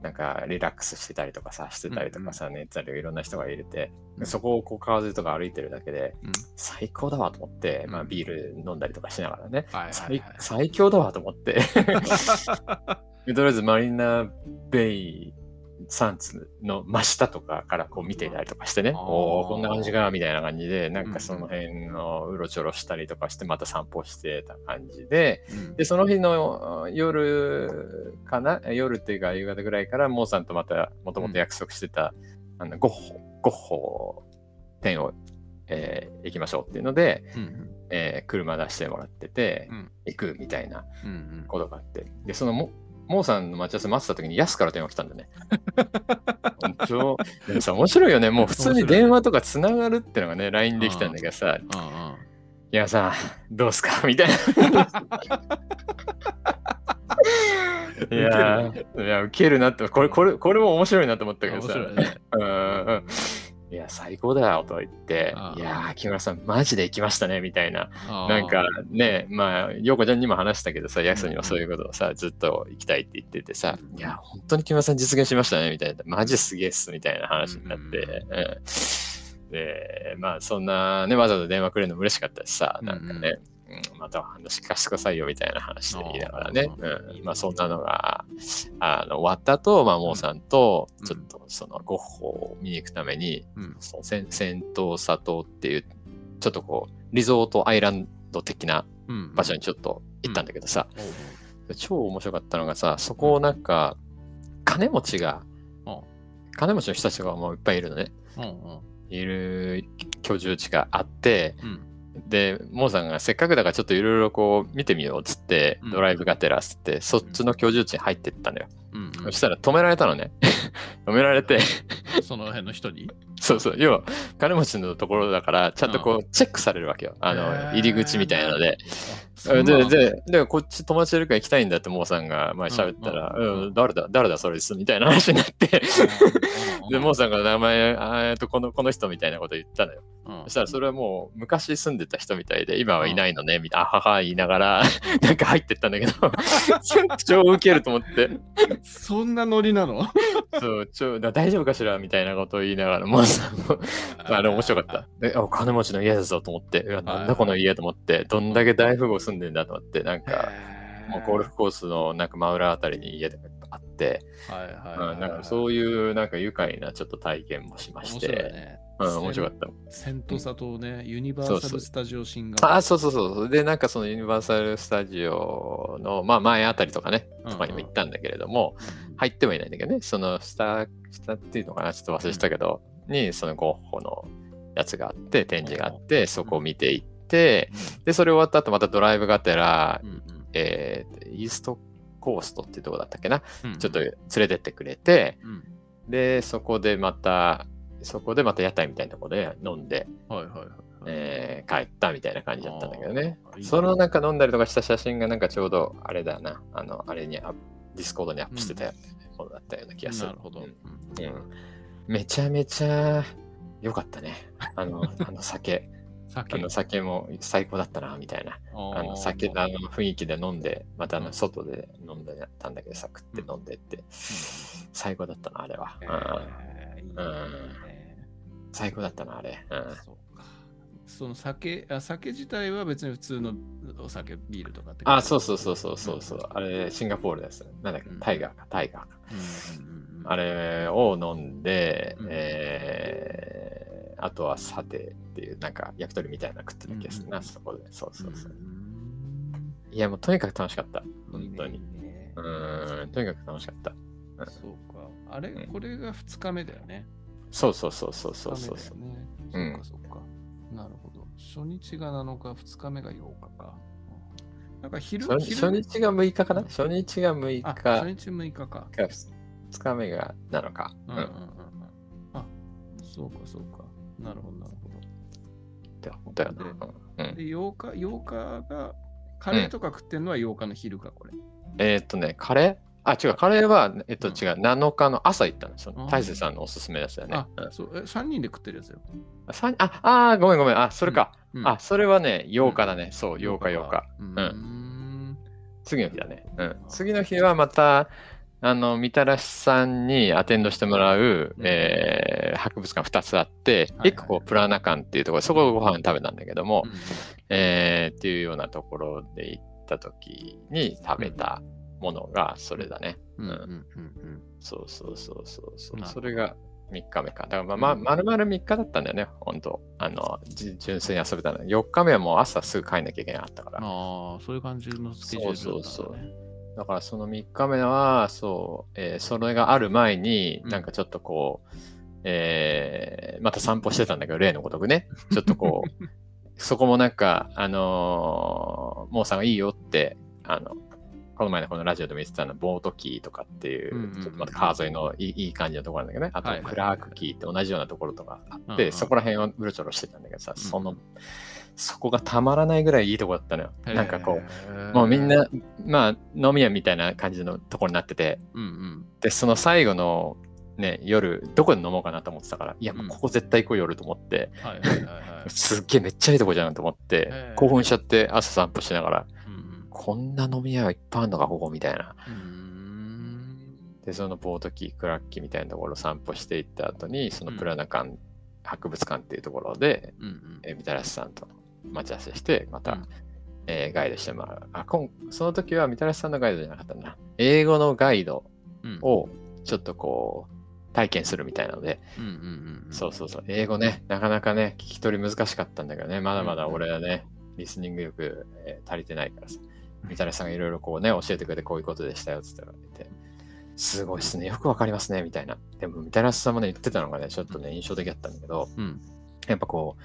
なんかリラックスしてたりとかさ、してたりとかさ、寝てたりいろんな人がいるて、うん。そこをこう川沿いとか歩いてるだけで、うん。最高だわと思って、まあうんビール飲んだりとかしながらね、最はい最強だわと思って。でとりあえずマリーナベイサンツの真下とかからこう見ていたりとかしてね、おおこんな感じかみたいな感じで、なんかその辺のうろちょろしたりとかして、また散歩してた感じで、うん。で、その日の夜かな夜っていうか夕方ぐらいから、モーさんとまたもともと約束してた、あのゴッホ、ゴッホ店を、えー行きましょうっていうので、うんえー車出してもらってて、うん。行くみたいなことがあって。で、そのモモーさんの待ち合わせ待ってた時に、ヤスから電話来たんだね。本当でもさ、面白いよね。もう普通に電話とかつながるってのがね、LINE できたんだけどさ、いやさん、どうすか？みたいな。いやー、いや、ウケるなって、これ、これ、これも面白いなと思ったけどさ。ね。うんうんいや、最高だよと言って。いやー、木村さん、マジで行きましたね、みたいな。なんかね、まあ、陽子ちゃんにも話したけどさ、ヤクさんにもそういうことをさ、ずっと行きたいって言っててさ、いや、本当に木村さん実現しましたね、みたいな。マジすげえっす、みたいな話になって。うん。で、まあそんなね、わざわざ電話くれるのも嬉しかったしさ、なんかね、うんうんまた話聞かせてくださいよみたいな話で言いながらね、うんまあそんなのがあの終わった後、まあ、モーさんとうんちょっとそのゴッホを見に行くために、うん。その戦戦闘里っていう、ちょっとこう、リゾートアイランド的なうん。場所にちょっと行ったんだけどさ、超面白かったのがさ、そこをなんか、金持ちがうん、金持ちの人たちがもういっぱいいるのね。いる居住地があって、うん。で、モーさんがせっかくだからちょっといろいろこう見てみようっつって、うんドライブがてらっつって、そっちの居住地に入ってったのよ。うんそしたら止められたのね。止められて、うん。その辺の人に？そうそう、要は金持ちのところだから、ちゃんとこうチェックされるわけよ。あへの、ー入り口みたいなので。で、の。で、で、こっち友達いるから行きたいんだって、モーさんが前喋ったら、うん誰だ、誰だそれです、みたいな話になって、で、モーさんが名前、えっと、この、この人みたいなこと言ったのよ。うん。そしたらそれはもう昔住んでた人みたいで、今はいないのね、みたいな、あはは言いながら、なんか入ってったんだけど、超ウケると思って、そんなノリなの？そう、超、だ大丈夫かしらみたいなことを言いながら、もうさ、もうあれ面白かった。で、あ、金持ちの家だぞと思って、なんだこの家と思って、どんだけ大富豪住んでんだと思って、なんか、もうゴルフコースのなんか真裏あたりに家とかあって、なんかそういうなんか愉快なちょっと体験もしまして、ね。うん、面白かった。セントサとね、ユニバーサル・スタジオシンガポール。あ、そうそうそう。で、なんかそのユニバーサル・スタジオの、まあ前あたりとかね、とかにも行ったんだけれども、うん入ってはいないんだけどね、その下、下っていうのかな、ちょっと忘れてたけど、に、そのゴッホのやつがあって、展示があって、そこを見ていって、で、それ終わった後またドライブがてら、うんうんえーイーストコーストっていうとこだったっけな、うんちょっと連れてってくれて、うんで、そこでまた、そこでまた屋台みたいなところで飲んで、はいはいはいはい。えー帰ったみたいな感じだったんだけどねあーいい。ねそのなんか飲んだりとかした写真がなんかちょうどあれだよな、あの、あれにアップ Discord にアップしてたものだったような気がする。なるほど。ううんんうんめちゃめちゃ良かったね。あの、あの酒。酒あの酒も最高だったな、みたいな。あの酒のあの雰囲気で飲んで、またあうんの外で飲んでたんだけどさ、食って飲んでって、最高だったな、あれは。うんえーいいね最高だったな、あれ。うんそうか。その酒あ、酒自体は別に普通のお酒、ビールとかってあ、そうそうそうそうそうそう。あれ、シンガポールです。なんだっけ？うん、タイガーか、タイガーか。うんうんうんうんあれを飲んで、うんえー、あとはサテっていう、なんか焼き鳥みたいなの食ってた気がするな、うんそこで。そうそうそう。んいや、もうとにかく楽しかった。本当に。いいねうーん、とにかく楽しかった。うんそうか。あれ、うんこれが2日目だよね。そうそうそうそうそう2そうそう。かそうか。なるほど。初日が7日、2日目が8日か。うんなんか昼初昼初日が6日かな？初日が6あ、日初日6日か。か2日目が7日。うんん。ううんうんうん。あ、そうかそうか。なるほどなるほど。だよな。うん。で、8日、8日が、カレーとか食ってんのは8日の昼か、これ。えーっとね、カレー？あ、違う、カレーは、えっとうん違う、7日の朝行ったんですよ大勢さんのおすすめですよねあ。うん、そう、え、3人で食ってるやつよ。あ、あー、ごめんごめん。あ、それか。うんあ、それはね、8日だね。そう、8日8日。。ううんん。次の日だね。うん。次の日はまた、あの、みたらしさんにアテンドしてもらう、うんえー博物館2つあって、はいはい1個プラナ館っていうところ、そこでご飯食べたんだけども、うんえーっていうようなところで行った時に食べたものがそれだね。うんうんうんうんそうそうそうそうそう。それが3日目か。だからまあ、まあ、うん丸々3日だったんだよね、本当あの、じ純粋に遊べたの。4日目はもう朝すぐ帰んなきゃいけなかったから。ああ、そういう感じのスケジュールだったんだね。そうそうだからその3日目は、そう、えーそれがある前に、うん。なんかちょっとこう、えーまた散歩してたんだけど、例のごとくね。ちょっとこう、そこもなんか、あのー、モーさんがいいよって、あの、この前のこのラジオでも言ってたの、ボートキーとかっていう、うんうんうん。ちょっとまた川沿いのいいいい感じのところなんだけどね。あとクラークキーって同じようなところとかあって、うんうん。そこら辺をうろちょろしてたんだけどさ、うん。その、そこがたまらないぐらいいいとこだったのよ。なんかこう、もうみんな、な、まあ、飲み屋みたいな感じのところになってて、うんうん。で、その最後のね、夜、どこで飲もうかなと思ってたから、いや、もうここ絶対行こう夜と思って。すっげえめっちゃいいとこじゃんと思って興奮しちゃって朝散歩しながら、うんこんな飲み屋がいっぱいあるのか、ここみたいな。で、そのボートキー、クラッキーみたいなところを散歩していった後に、そのプラナ館博物館っていうところで、うんうん。えーみたらしさんと待ち合わせして、また、うん。えーガイドしてもらう。あ今その時はみたらしさんのガイドじゃなかったんだ。英語のガイドうん。をちょっとこう、体験するみたいなので、うんうんそうそうそう、英語ね、なかなかね、聞き取り難しかったんだけどね、まだまだ俺はね、リスニング力、えー足りてないからさ、みたらしさんがいろいろこうね、教えてくれてこういうことでしたよって言って。て、すごいっすね、よくわかりますね、みたいな。でも、みたらしさんもね、言ってたのがね、ちょっとね、印象的だったんだけど、うん。やっぱこう、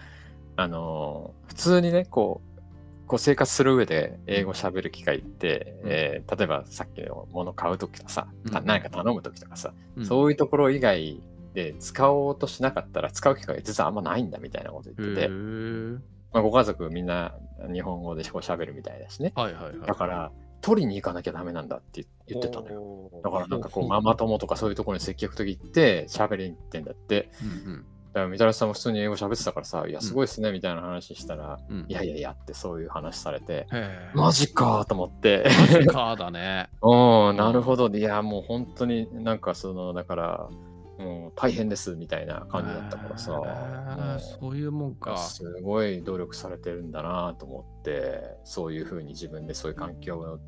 あのー普通にね、こう、こう生活する上で英語喋る機会って、うんえー例えばさっきのもの買うときとかさ、たうん何か頼むときとかさ、うんそういうところ以外で使おうとしなかったら使う機会が実はあんまないんだみたいなこと言ってへて、ーまあ、ご家族みんな日本語でこう喋るみたいだしね。はいはいはい。だから、取りに行かなきゃダメなんだって言ってたのよ。よだからなんかこう、ママ友とかそういうところに積極的に行って喋りに行ってんだって。うんだから、みたらしさんも普通に英語喋ってたからさ、いや、すごいっすね、みたいな話したら、うんうんいやいやいやってそういう話されて、マジかと思って。マジかだね。うん、なるほど。いや、もう本当になんかその、だから、もう大変ですみたいな感じだったからさ、へーもうそういうもんか。すごい努力されてるんだなと思って、そういうふうに自分でそういう環境を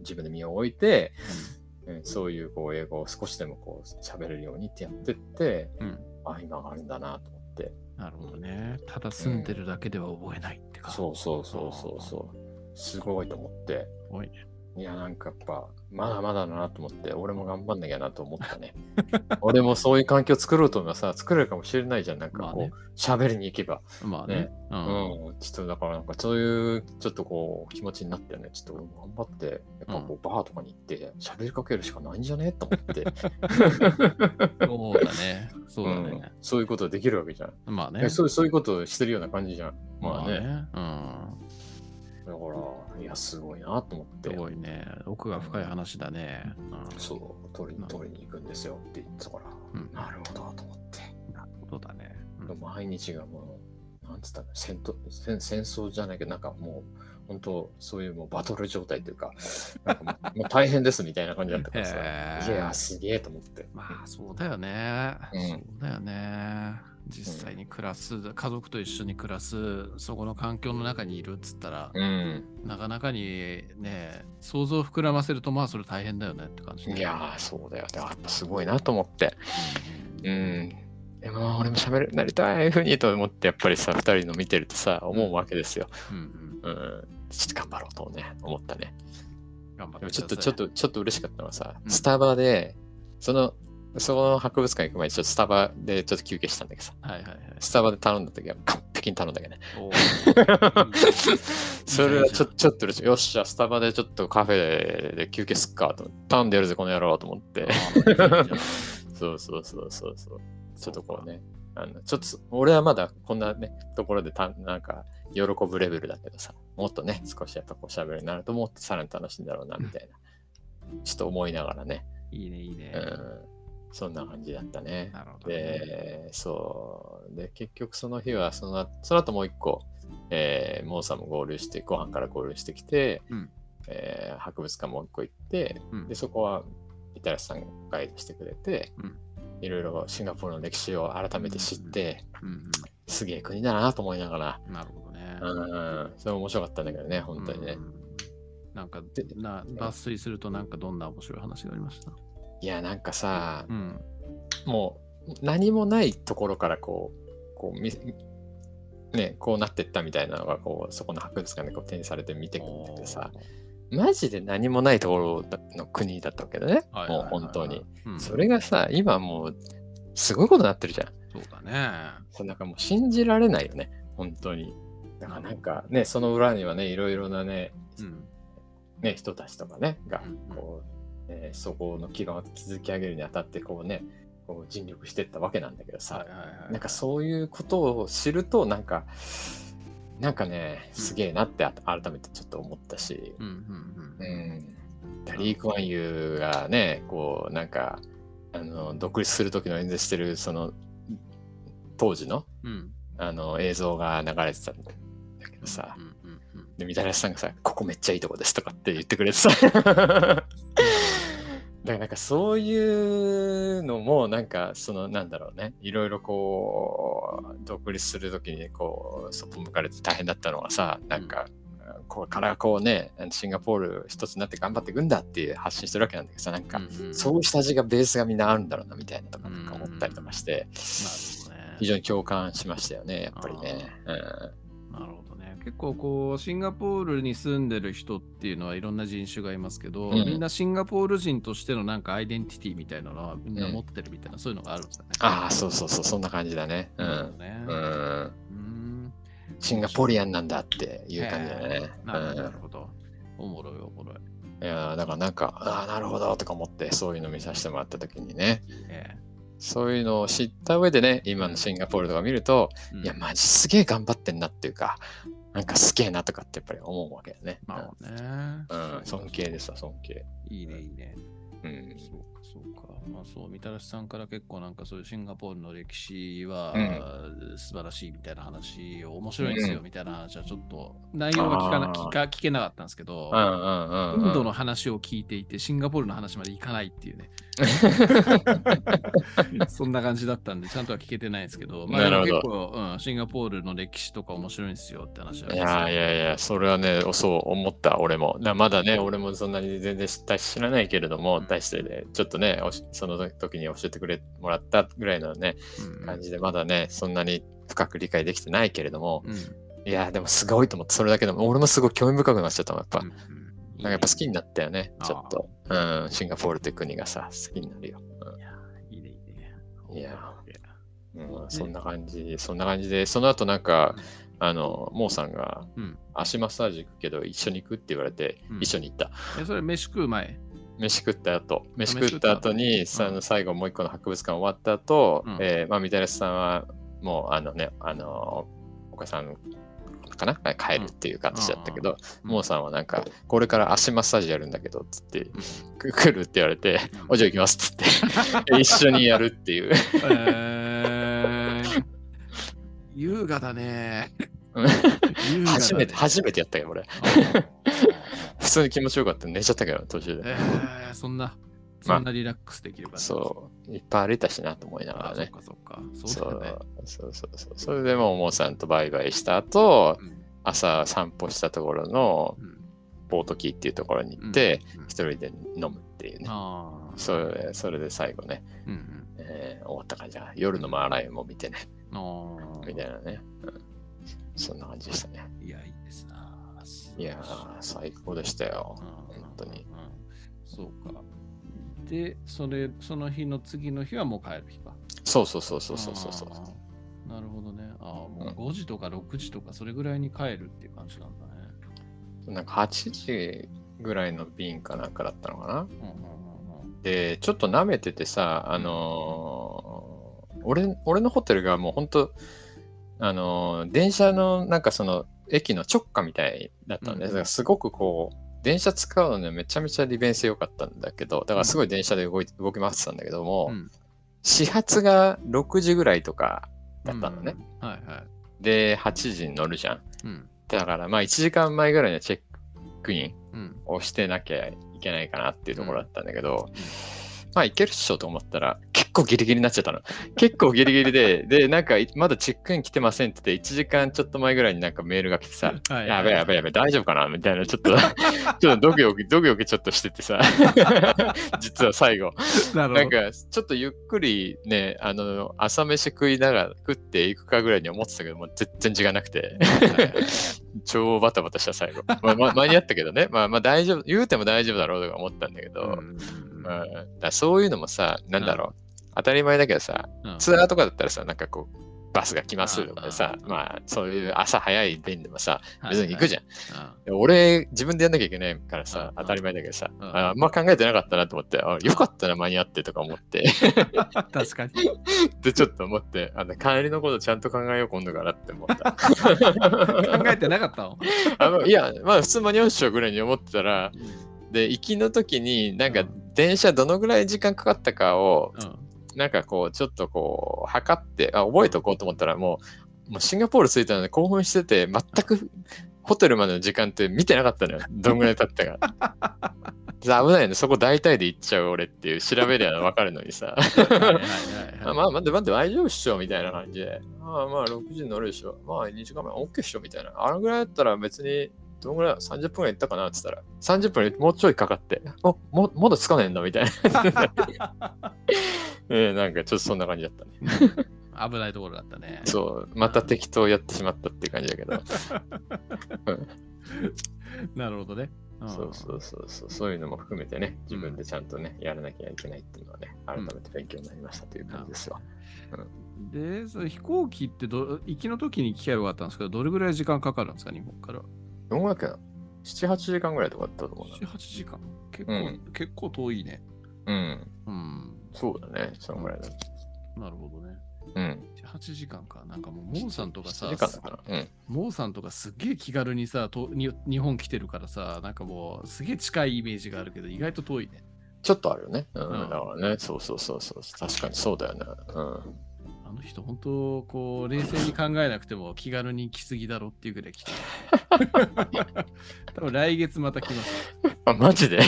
自分で身を置いて、うんそういうこう英語を少しでもこう喋れるようにってやってって、うんあ、今があるんだなと思って。なるほどね。ただ住んでるだけでは覚えないってか。そうそうそうそうそう。すごいと思って。すごいね。いや、なんかやっぱ、まだまだだなと思って、俺も頑張んなきゃなと思ったね。俺もそういう環境作ろうと思えばさ、作れるかもしれないじゃん。なんかこまあねう、喋、りに行けば。まあね。う。うんん、ちょっとだからなんかそういうちょっとこう気持ちになってね、ちょっと頑張って、やっぱこうバーとかに行って喋りかけるしかないんじゃねと思って、そうだね。そうだうんね。そういうことできるわけじゃん、まあね。えそう。そういうことをしてるような感じじゃん。まあね。うん。だから、いや、すごいなと思ってす、ごいね。奥が深い話だね。うんそう、取りに取りに行くんですよって言ってたから、うんなるほどと思って。なるほどだね。うん毎日がもう、なんつったの戦闘戦、戦争じゃないけど、なんかもう、本当そういうもうバトル状態というか、なんかもう もう大変ですみたいな感じだったからさ、いや、すげえと思って。まあそうだよね。うんそうだよね。実際に暮らす、家族と一緒に暮らす、そこの環境の中にいるっつったら、うん。なかなかにね、想像を膨らませると、まあそれ大変だよねって感じ。いやー、そうだよ。やっぱすごいなと思って。うんうん。でも、俺も喋れるなりたいふうにと思って、やっぱりさ、二人の見てるとさ、思うわけですよ。うんうん。うん。ちょっと頑張ろうとね、思ったね。頑張ってちょっと、ちょっと、ちょっと嬉しかったのはさ、うんスタバで、その、その博物館行く前にちょっとスタバでちょっと休憩したんだけどさ、はいはいはい。スタバで頼んだ時は完璧に頼んだけどね。それはちょちょっと嬉しい。よっしゃ、スタバでちょっとカフェで休憩すっかと。頼んでやるぜ、この野郎と思って。そうそうそうそうそう。ちょっとこうね。あのちょっと俺はまだこんなね、ところでたなんか喜ぶレベルだけどさ、もっとね、少しやっぱこう喋るようになるともっとさらに楽しいんだろうな、みたいな。ちょっと思いながらね。いいね、いいねう。ん。そんな感じだったね。なるほどね。で、そう。で、結局その日は、そのその後もう一個、えー、モーさんも合流して、ご飯から合流してきて、うんえー博物館もう一個行って、うんで、そこは、イタラスさんがガイドしてくれて、うんいろいろシンガポールの歴史を改めて知って、うんすげえ国だなと思いながら、うん。なるほどね。うん、それ面白かったんだけどね、本当にね。うんなんかでな、抜粋すると、なんかどんな面白い話がありました？いや、なんかさ、うん。もう何もないところからこう、こうみね、こうなってったみたいなのがこうそこの博物館でこう展示されて見てくれてさ、マジで何もないところの国だったわけだね、はいはいはいはいもう本当に。。うんそれがさ、今もうすごいことになってるじゃん。そうだね。そうなんかもう信じられないよね、本当に。だからなんかね、その裏にはね、いろいろなね、うん。ね人たちとかね、がうんこう、えーそこの基盤を築き上げるにあたってこうね、こう尽力してったわけなんだけどさ、はいはいはいなんかそういうことを知ると、なんか、なんかね、すげえなってあ改めてちょっと思ったし、うんうんううん。ん。リー・クワンユーがね、こう、なんか、あの、独立する時の演説してる、その、当時の、うん。あの、映像が流れてたんだけどさ、うんで、みたらしさんがさ、ここめっちゃいいとこですとかって言ってくれてさ、からなんかそういうのもなんかそのなんだろうねいろいろこう独立するときにこうそっぽ向かれて大変だったのはさなんか、これからこうねシンガポール一つになって頑張っていくんだっていう発信してるわけなんだけどさなんか、そういう下地がベースがみんなあるんだろうなみたいなとかなんか思ったりとかして。非常に共感しましたよねやっぱりね。うんなるほどね。結構こう、シンガポールに住んでる人っていうのはいろんな人種がいますけど、うんみんなシンガポール人としてのなんかアイデンティティみたいなのはみんな持ってるみたいな、そういうのがあるんですよね。ああそうそうそうそんな感じだね。うんどね。うんうんシンガポリアンなんだっていう感じだね。なるほど。おもろいおもろい。いやーだからなんか、ああ、なるほどとか思って、そういうの見させてもらったときにね、えそういうのを知った上でね、今のシンガポールとか見ると、えうんいや、マジすげえ頑張ってんなっていうか、なんかすげえなとかってやっぱり思うわけだね。なるほどね。うん、うん尊敬ですわ、尊敬。いいね、いいね。うん。そうか、そうか。まあそう、みたらしさんから結構なんかそういうシンガポールの歴史は、う素晴らしいみたいな話を面白いんですようん。みたいな話はちょっと内容が聞かな聞か聞けなかったんですけど。インドの話を聞いていてシンガポールの話までいかないっていうね、そんな感じだったんでちゃんとは聞けてないんですけど、まあ、結構、うん、シンガポールの歴史とか面白いんですよって話はいやいやいや、それはね、そう思った、俺も。なまだね、俺もそんなに全然知った知らないけれども、うん。対してね、ちょっとね、おしその時に教えてくれもらったぐらいのね、うん。感じで、まだね、そんなに深く理解できてないけれども、うん。いや、でもすごいと思って、それだけでも、俺もすごい興味深くなっちゃったもん、やっぱ。うんうんなんかやっぱ好きになったよね、ちょっと。うん、シンガポールって国がさ、好きになるよ。いいね、いいね。いやうん、ねそんな感じ、そんな感じで、その後なんか、あの、モーさんがうん。足マッサージ行くけど一緒に行くって言われて、うん。一緒に行った。え、それ飯食う前？飯食った後、飯飯食った後に、うん。さ最後もう一個の博物館終わった後、うん。えーまあ、みたらしさんはもう、あのね、あの、お母さんかな？帰るっていう形だったけど、うん。モーさんはなんか、これから足マッサージやるんだけど、つって、く来るって言われて、おじゃあ行きますっつって、一緒にやるっていう。えー、優雅だね。初めて、初めてやったよ、俺。普通に気持ちよかった。寝ちゃったけど、途中で。えー、そんな、まあそんなリラックスできるから、そう、いっぱい歩いたしなと思いながあらね。そっかそっか。そそうね。うそうそうそう。それでもう、モーさんとバイバイした後、うん朝散歩したところのうんボートキーっていうところに行って、うん一人で飲むっていうね。ああ。それそれで最後ね、うんうん。えー終わった感じだ。夜のマーライオンも見てね、みたいなね。うんそんな感じでしたね。いや、いいですな。いやー、最高でしたよ。うん本当に。うんそうか。で、それ、その日の次の日はもう帰る日か。そうそうそうそうそうそうなるほどね。ああ、もう5時とか6時とかそれぐらいに帰るっていう感じなんだね。なんか8時ぐらいの便かなんかだったのかな。うんうんうんで、ちょっと舐めててさ、あのー俺、俺のホテルがもう本当あのー電車のなんかその駅の直下みたいだったんで、うんだからすごくこう、電車使うのにはめちゃめちゃ利便性良かったんだけど、だからすごい電車で動い動き回ってたんだけども、うん始発が6時ぐらいとかだったのね。うんはいはい。で、8時に乗るじゃん。うん。だからまあ1時間前ぐらいにはチェックインうん。をしてなきゃいけないかなっていうところだったんだけど、まあいけるっしょと思ったら結構ギリギリになっちゃったの。結構ギリギリで、で、なんかい まだチェックイン来てませんって言って1時間ちょっと前ぐらいになんかメールが来てさ、はいやべえやべえやべえ大丈夫かな？みたいなちょっと、ちょっとドキドキ、ドキドキちょっとしててさ、実は最後。な。なんかちょっとゆっくりね、あの、朝飯食いながら食っていくかぐらいに思ってたけども、全然時間なくて。超バタバタした最後。まあ、まあ、間に合ったけどね。まあまあ大丈夫、言うても大丈夫だろうとか思ったんだけど、うんうん。だそういうのもさ、なんだろう、当たり前だけどさ、うん。ツアーとかだったらさ、なんかこう、バスが来ますとかでさう、ん。まあそういう朝早い便でもさ、別に行くじゃん。俺、自分でやんなきゃいけないからさうん、当たり前だけどさ、うん。ああんま考えてなかったなと思って、あよかったな、間に合ってとか思って、確かに。で、ちょっと思って、あの帰りのことちゃんと考えよう、今度からって思った。考えてなかったの？あのいや、まあ普通間に合うっしょぐらいに思ってたら、で、行きの時に、なんか電車どのぐらい時間かかったかを、うん。なんかこう、ちょっとこう、測って、あ、覚えておこうと思ったら、もう、もうシンガポール着いたので興奮してて、全くホテルまでの時間って見てなかったのよ。どんぐらい経ったか。危ないよね。そこ大体で行っちゃう俺っていう調べりゃ分かるのにさ。まあ、待って待って、大丈夫っしょみたいな感じで。ああまあ、6時に乗るでしょ。まあ、2時間前 OK っしょみたいな。あのぐらいだったら別に、どのぐらい ?30 分ぐらい行ったかなって言ったら、30分よりもうちょいかかって、おもまだつかねえんだみたいな。えーなんかちょっとそんな感じだったね。危ないところだったね。そう、また適当やってしまったっていう感じだけど。なるほどね。んそうそうそうそう、そういうのも含めてね、自分でちゃんとね、やらなきゃいけないっていうのはね、改めて勉強になりましたという感じですよ。で、その飛行機ってど、行きの時に機会があったんですけど、どれぐらい時間かかるんですか、日本から。どんぐらいかな ?7、8時間ぐらいとかだったと思うな。7、8時間。結構、うん結構遠いね。うん、うん。そうだね、そのぐらいだ。なるほどね。うん。7、8時間か。なんかもう、モーさんとかさ7、時間だから。うん。モーさんとかすっげえ気軽にさとに、日本来てるからさ、なんかもう、すげえ近いイメージがあるけど、意外と遠いね。ちょっとあるよね。うん。うんだからね、そうそうそうそう。確かにそうだよね。うん。あの人、本当、こう、冷静に考えなくても気軽に来すぎだろっていうぐらい来てる。多分来月また来ますよ。あ、マジで？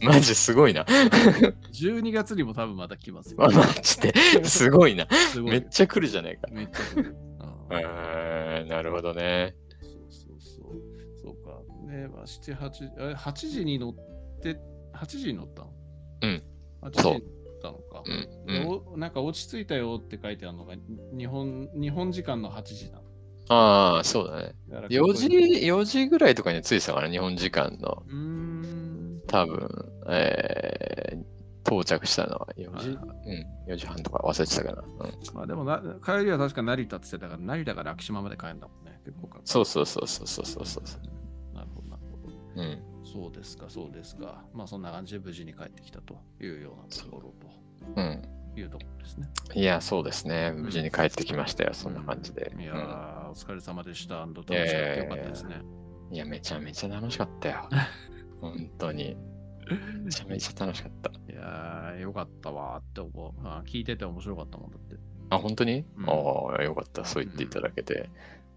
マジすごいな。12月にも多分また来ますよ。あ、マジで？すごいな。すごいめっちゃ来るじゃないか。めっちゃ来る。うんえー、なるほどね。そうそうそう。そうか。ねまあ、7、8、え8時に乗って、8時に乗ったの？うん。8時に乗ったのか。うん。うでん、おなんか落ち着いたよって書いてあるのが日本日本時間の8時なの。ああ、そうだね。だから4時、4時ぐらいとかに着いてたから、日本時間の。多分、えー、到着したのは4時、うん、4時半とか忘れてたかな。うん、まあでもな帰りは確か成田って言ってたから成田から昭島まで帰るんだもんね。結構かそうそうそうそうそうそうそう。なるほどなるほど。うん。そうですかそうですか。まあそんな感じで無事に帰ってきたというようなところうん。というところですね。いや、そうですね。無事に帰ってきましたよ、そんな感じで。いやうんー、お疲れ様でした。楽しかったよかったですね。いや、めちゃめちゃ楽しかったよ。本当に。めちゃめちゃ楽しかった。いやー、よかったわーって思う。あー聞いてて面白かったもんだって。あ、本当に、うんああ、よかった。そう言っていただけて。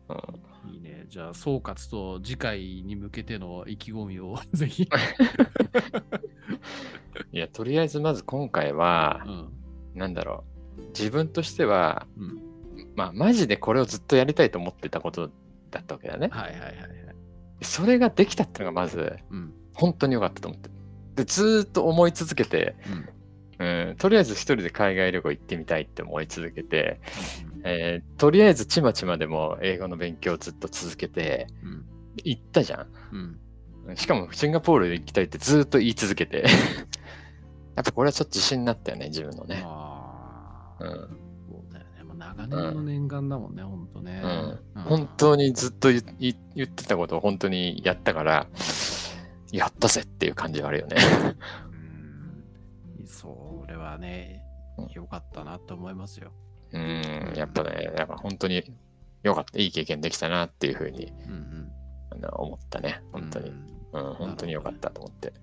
うん、いいね。じゃあ、総括と次回に向けての意気込みを ぜひ。いや、とりあえずまず今回はう、ん。なんだろう。自分としては、うん。まあ、マジでこれをずっとやりたいと思ってたことだったわけだね。はいはいはいはい。それができたっていうのがまず、うん。本当に良かったと思って。で、ずーっと思い続けて、うん、とりあえず一人で海外旅行行ってみたいって思い続けて、えーとりあえずちまちまでも英語の勉強をずっと続けて、うん。行ったじゃん。うん。しかもシンガポール行きたいってずーっと言い続けて、やっぱこれはちょっと自信になったよね、自分のね。うんそうだよね。もう長年の念願だもんね、ほんとね。うん本当にずっと言ってたことを本当にやったから、やったぜっていう感じがあるよね。うん。それはねうん、よかったなと思いますよ。うん、やっぱね、やっぱ本当に良かった、いい経験できたなっていうふうにうんうん。あの思ったね、本当に。うんうん、本当に良かったと思って。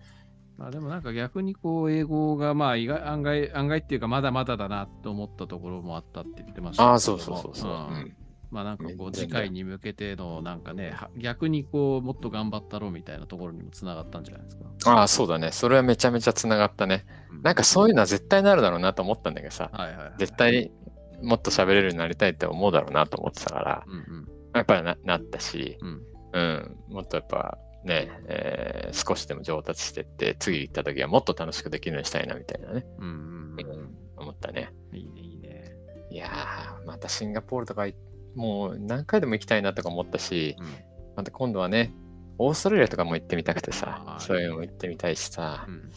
まあでもなんか逆にこう英語がまあ意外案外案外っていうかまだまだだなと思ったところもあったって言ってましたああ、そうそうそうそう。んうんまあなんかこう次回に向けてのなんかねは逆にこうもっと頑張ったろうみたいなところにもつながったんじゃないですか。ああ、そうだね。それはめちゃめちゃつながったね。なんかそういうのは絶対なるだろうなと思ったんだけどさ、はいはいはい、絶対もっと喋れるようになりたいって思うだろうなと思ってたから、うんうんやっぱりななったし、うんうん、もっとやっぱね、えー少しでも上達してって、次行った時はもっと楽しくできるようにしたいなみたいなね、うん思ったね。いいねいいね。いやー、またシンガポールとかいもう何回でも行きたいなとか思ったし、うんまた今度はね、オーストラリアとかも行ってみたくてあさー、そういうのも行ってみたいしさう、ん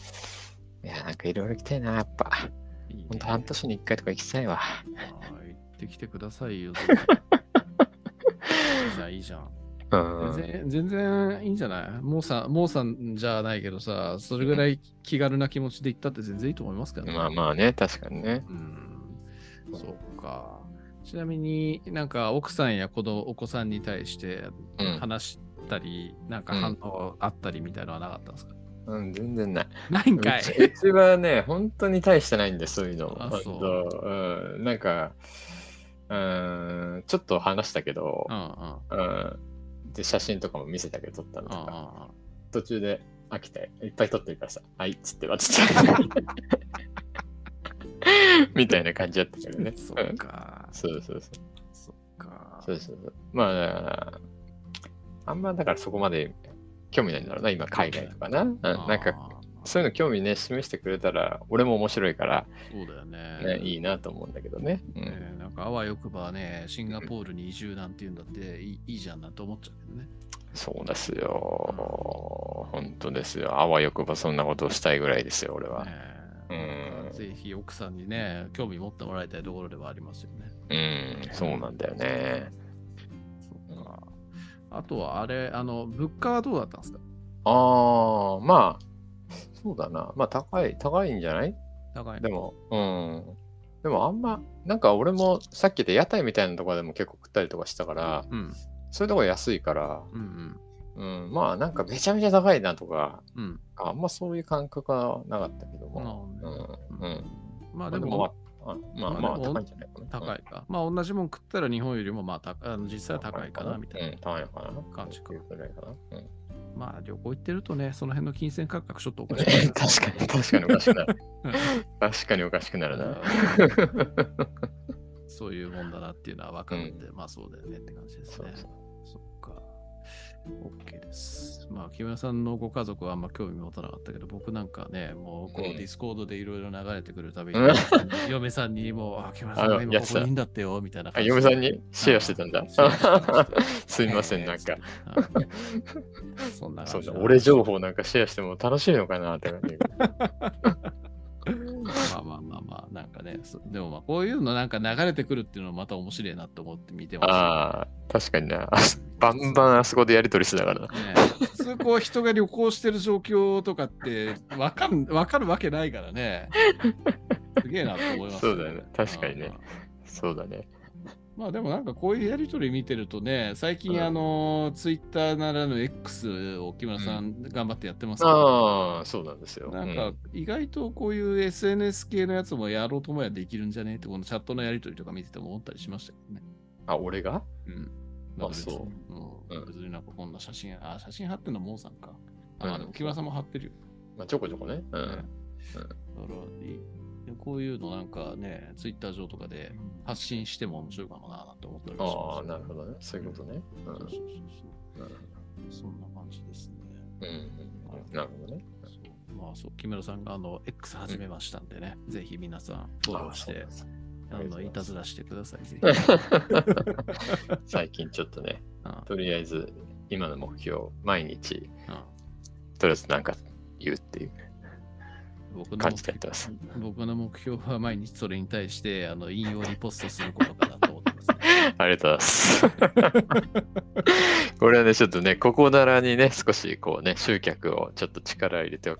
いや、なんかいろいろ行きたいな、やっぱ。いいねほんと半年に一回とか行きたいわ。行ってきてくださいよ。じゃんいいじゃん。うん。全然全然いいんじゃない？モーさん、モーさんじゃないけどさ、それぐらい気軽な気持ちで行ったって全然いいと思いますけどね。まあまあね、確かにね。うん。そうか。ちなみになんか奥さんや子供お子さんに対してうん。話したり、なんか反応あったりみたいなのはなかったんですか、うん、全然ない。ないんかい。うちはね、本当に大してないんで、そういうの。あそう。とうん、なんか、うん、ちょっと話したけどう、んうん。うん、で、写真とかも見せたけど、撮ったのうんうんとか、途中で、飽きて、いっぱい撮ってるからさ、はいっつって渡って。みたいな感じだったけどね。そっか。そうそうそう。そっか。そうそうそう。まあ、あんまだからそこまで興味ないんだろうな、今海外とかな。うん、なんか、そういうの興味ね、示してくれたら、俺も面白いから、そうだよね。ね、いいなと思うんだけどね。うんねなんかあわよくばね、シンガポールに移住なんて言うんだっていいいいじゃんなんて思っちゃうけどね。そうですよ。本当ですよ。あわよくばそんなことをしたいぐらいですよ、俺は。ねうんぜひ奥さんにね、興味持ってもらいたいところではありますよね。うん、そうなんだよね。そっか。あとはあれ、あの、物価はどうだったんですか？ああ、まあ、そうだな。まあ、高い、高いんじゃない？高いのでも、うん。でもあんま、なんか俺もさっき言った屋台みたいなところでも結構食ったりとかしたから、うん。そういうとこ安いから、うんうん、まあなんかめちゃめちゃ高いなとか、うん。うん。あんまそういう感覚はなかったけども、うん、うん。まあまあでも、まあ、まあ、まあ高いんじゃないかな。高いか。まあ同じもん食ったら日本よりもまあ高あの実際は高いかなみたいな。うん、高いのかな。感じかいうくらいかな。うんまあ旅行行ってるとね、その辺の金銭感覚ちょっとおかしい 確かに、確かにおかしくなる。う ん確かにおかしくなるな。そういうもんだなっていうのは分かるんで、まあそうだよねって感じですね。そうそう。OK です。まあ、木村さんのご家族はあんま興味持たなかったけど、僕なんかね、もうこう、うん Discord でいろいろ流れてくるたびに、うん 嫁さんにも う、あ、木村さんが今ここにいんだってよ、みたいなあ、感じで。嫁さんに？シェアしてたんだ。すいません、なんか。はい。そんな感じ俺情報なんかシェアしても楽しいのかなって感じ。まあまあまあまあ、なんかね、そでもまあこういうのなんか流れてくるっていうのはまた面白いなと思って見てました。ああ、確かにな。バンバンあそこでやりとりしてたからな。ね、普通こう人が旅行してる状況とかってわかん わかるわけないからね。すげえなと思います、そうだよね確かにねあそうだね。ーまあでもなんかこういうやりとり見てるとね、最うん近あの、ツイッターならぬ X を木村さん頑張ってやってますけど、ああ、そうなんですよ。なんかうん意外とこういう SNS 系のやつもやろうともやできるんじゃねってこのチャットのやりとりとか見てても思ったりしましたけどね。あ、俺が？うん。あなんか別にそううんうん別になんかこんな写真、あ、写真貼ってんのモーさんか。あ、でも木村さんも貼ってるよ。まあ、ちょこちょこね。うん。ねだからいこういうのなんかね、ツイッター上とかで発信しても面白いかもななんて思ったりもしああ、ます。なるほどね。そういうことね。うんそうそうそうなるそう。そんな感じですね。ほどうんうん。なるほどね。そうまあそう、木村さんがあの X 始めましたんでね、ぜひ皆さんフォローして、あのいたずらしてください。最近ちょっとね、うんとりあえず今の目標、毎日、うんとりあえずなんか言うっていう僕の目感じでやってます。僕の目標は毎日それに対してあの引用リポストすることかなと思ってます、ね。ありがとうございます。これはね、ちょっとね、ここならにね、少しこうね、集客をちょっと力を入れて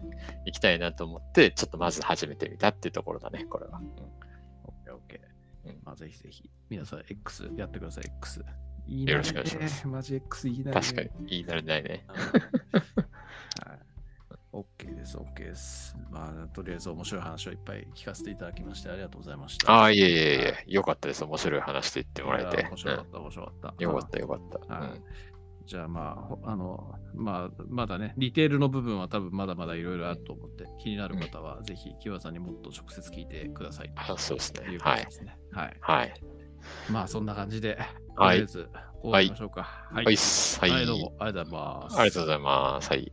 いきたいなと思って、ちょっとまず始めてみたっていうところだね、これは。OK、OK うん。まあ、ぜひぜひ、皆さん X やってください、X。いいよろしくお願いしますマジ X いいな、確かに、言い慣れないね。はい。OK です、OK です。まあ、とりあえず面白い話をいっぱい聞かせていただきまして、ありがとうございました。ああ、いえいえいえ、よかったです。面白い話と言ってもらえて。面白かった、面白かった。うんよかった、よかった。はいうんじゃあまあほ、あの、まあ、まだね、ディテールの部分は多分まだまだいろいろあると思って、気になる方はぜひ、木和さんにもっと直接聞いてください。あそうですねとい。はい。はい。まあ、そんな感じで、とはいりあえず終わりましょうか。はい。はい。はい、どうもありがとうございます。ありがとうございます。はい。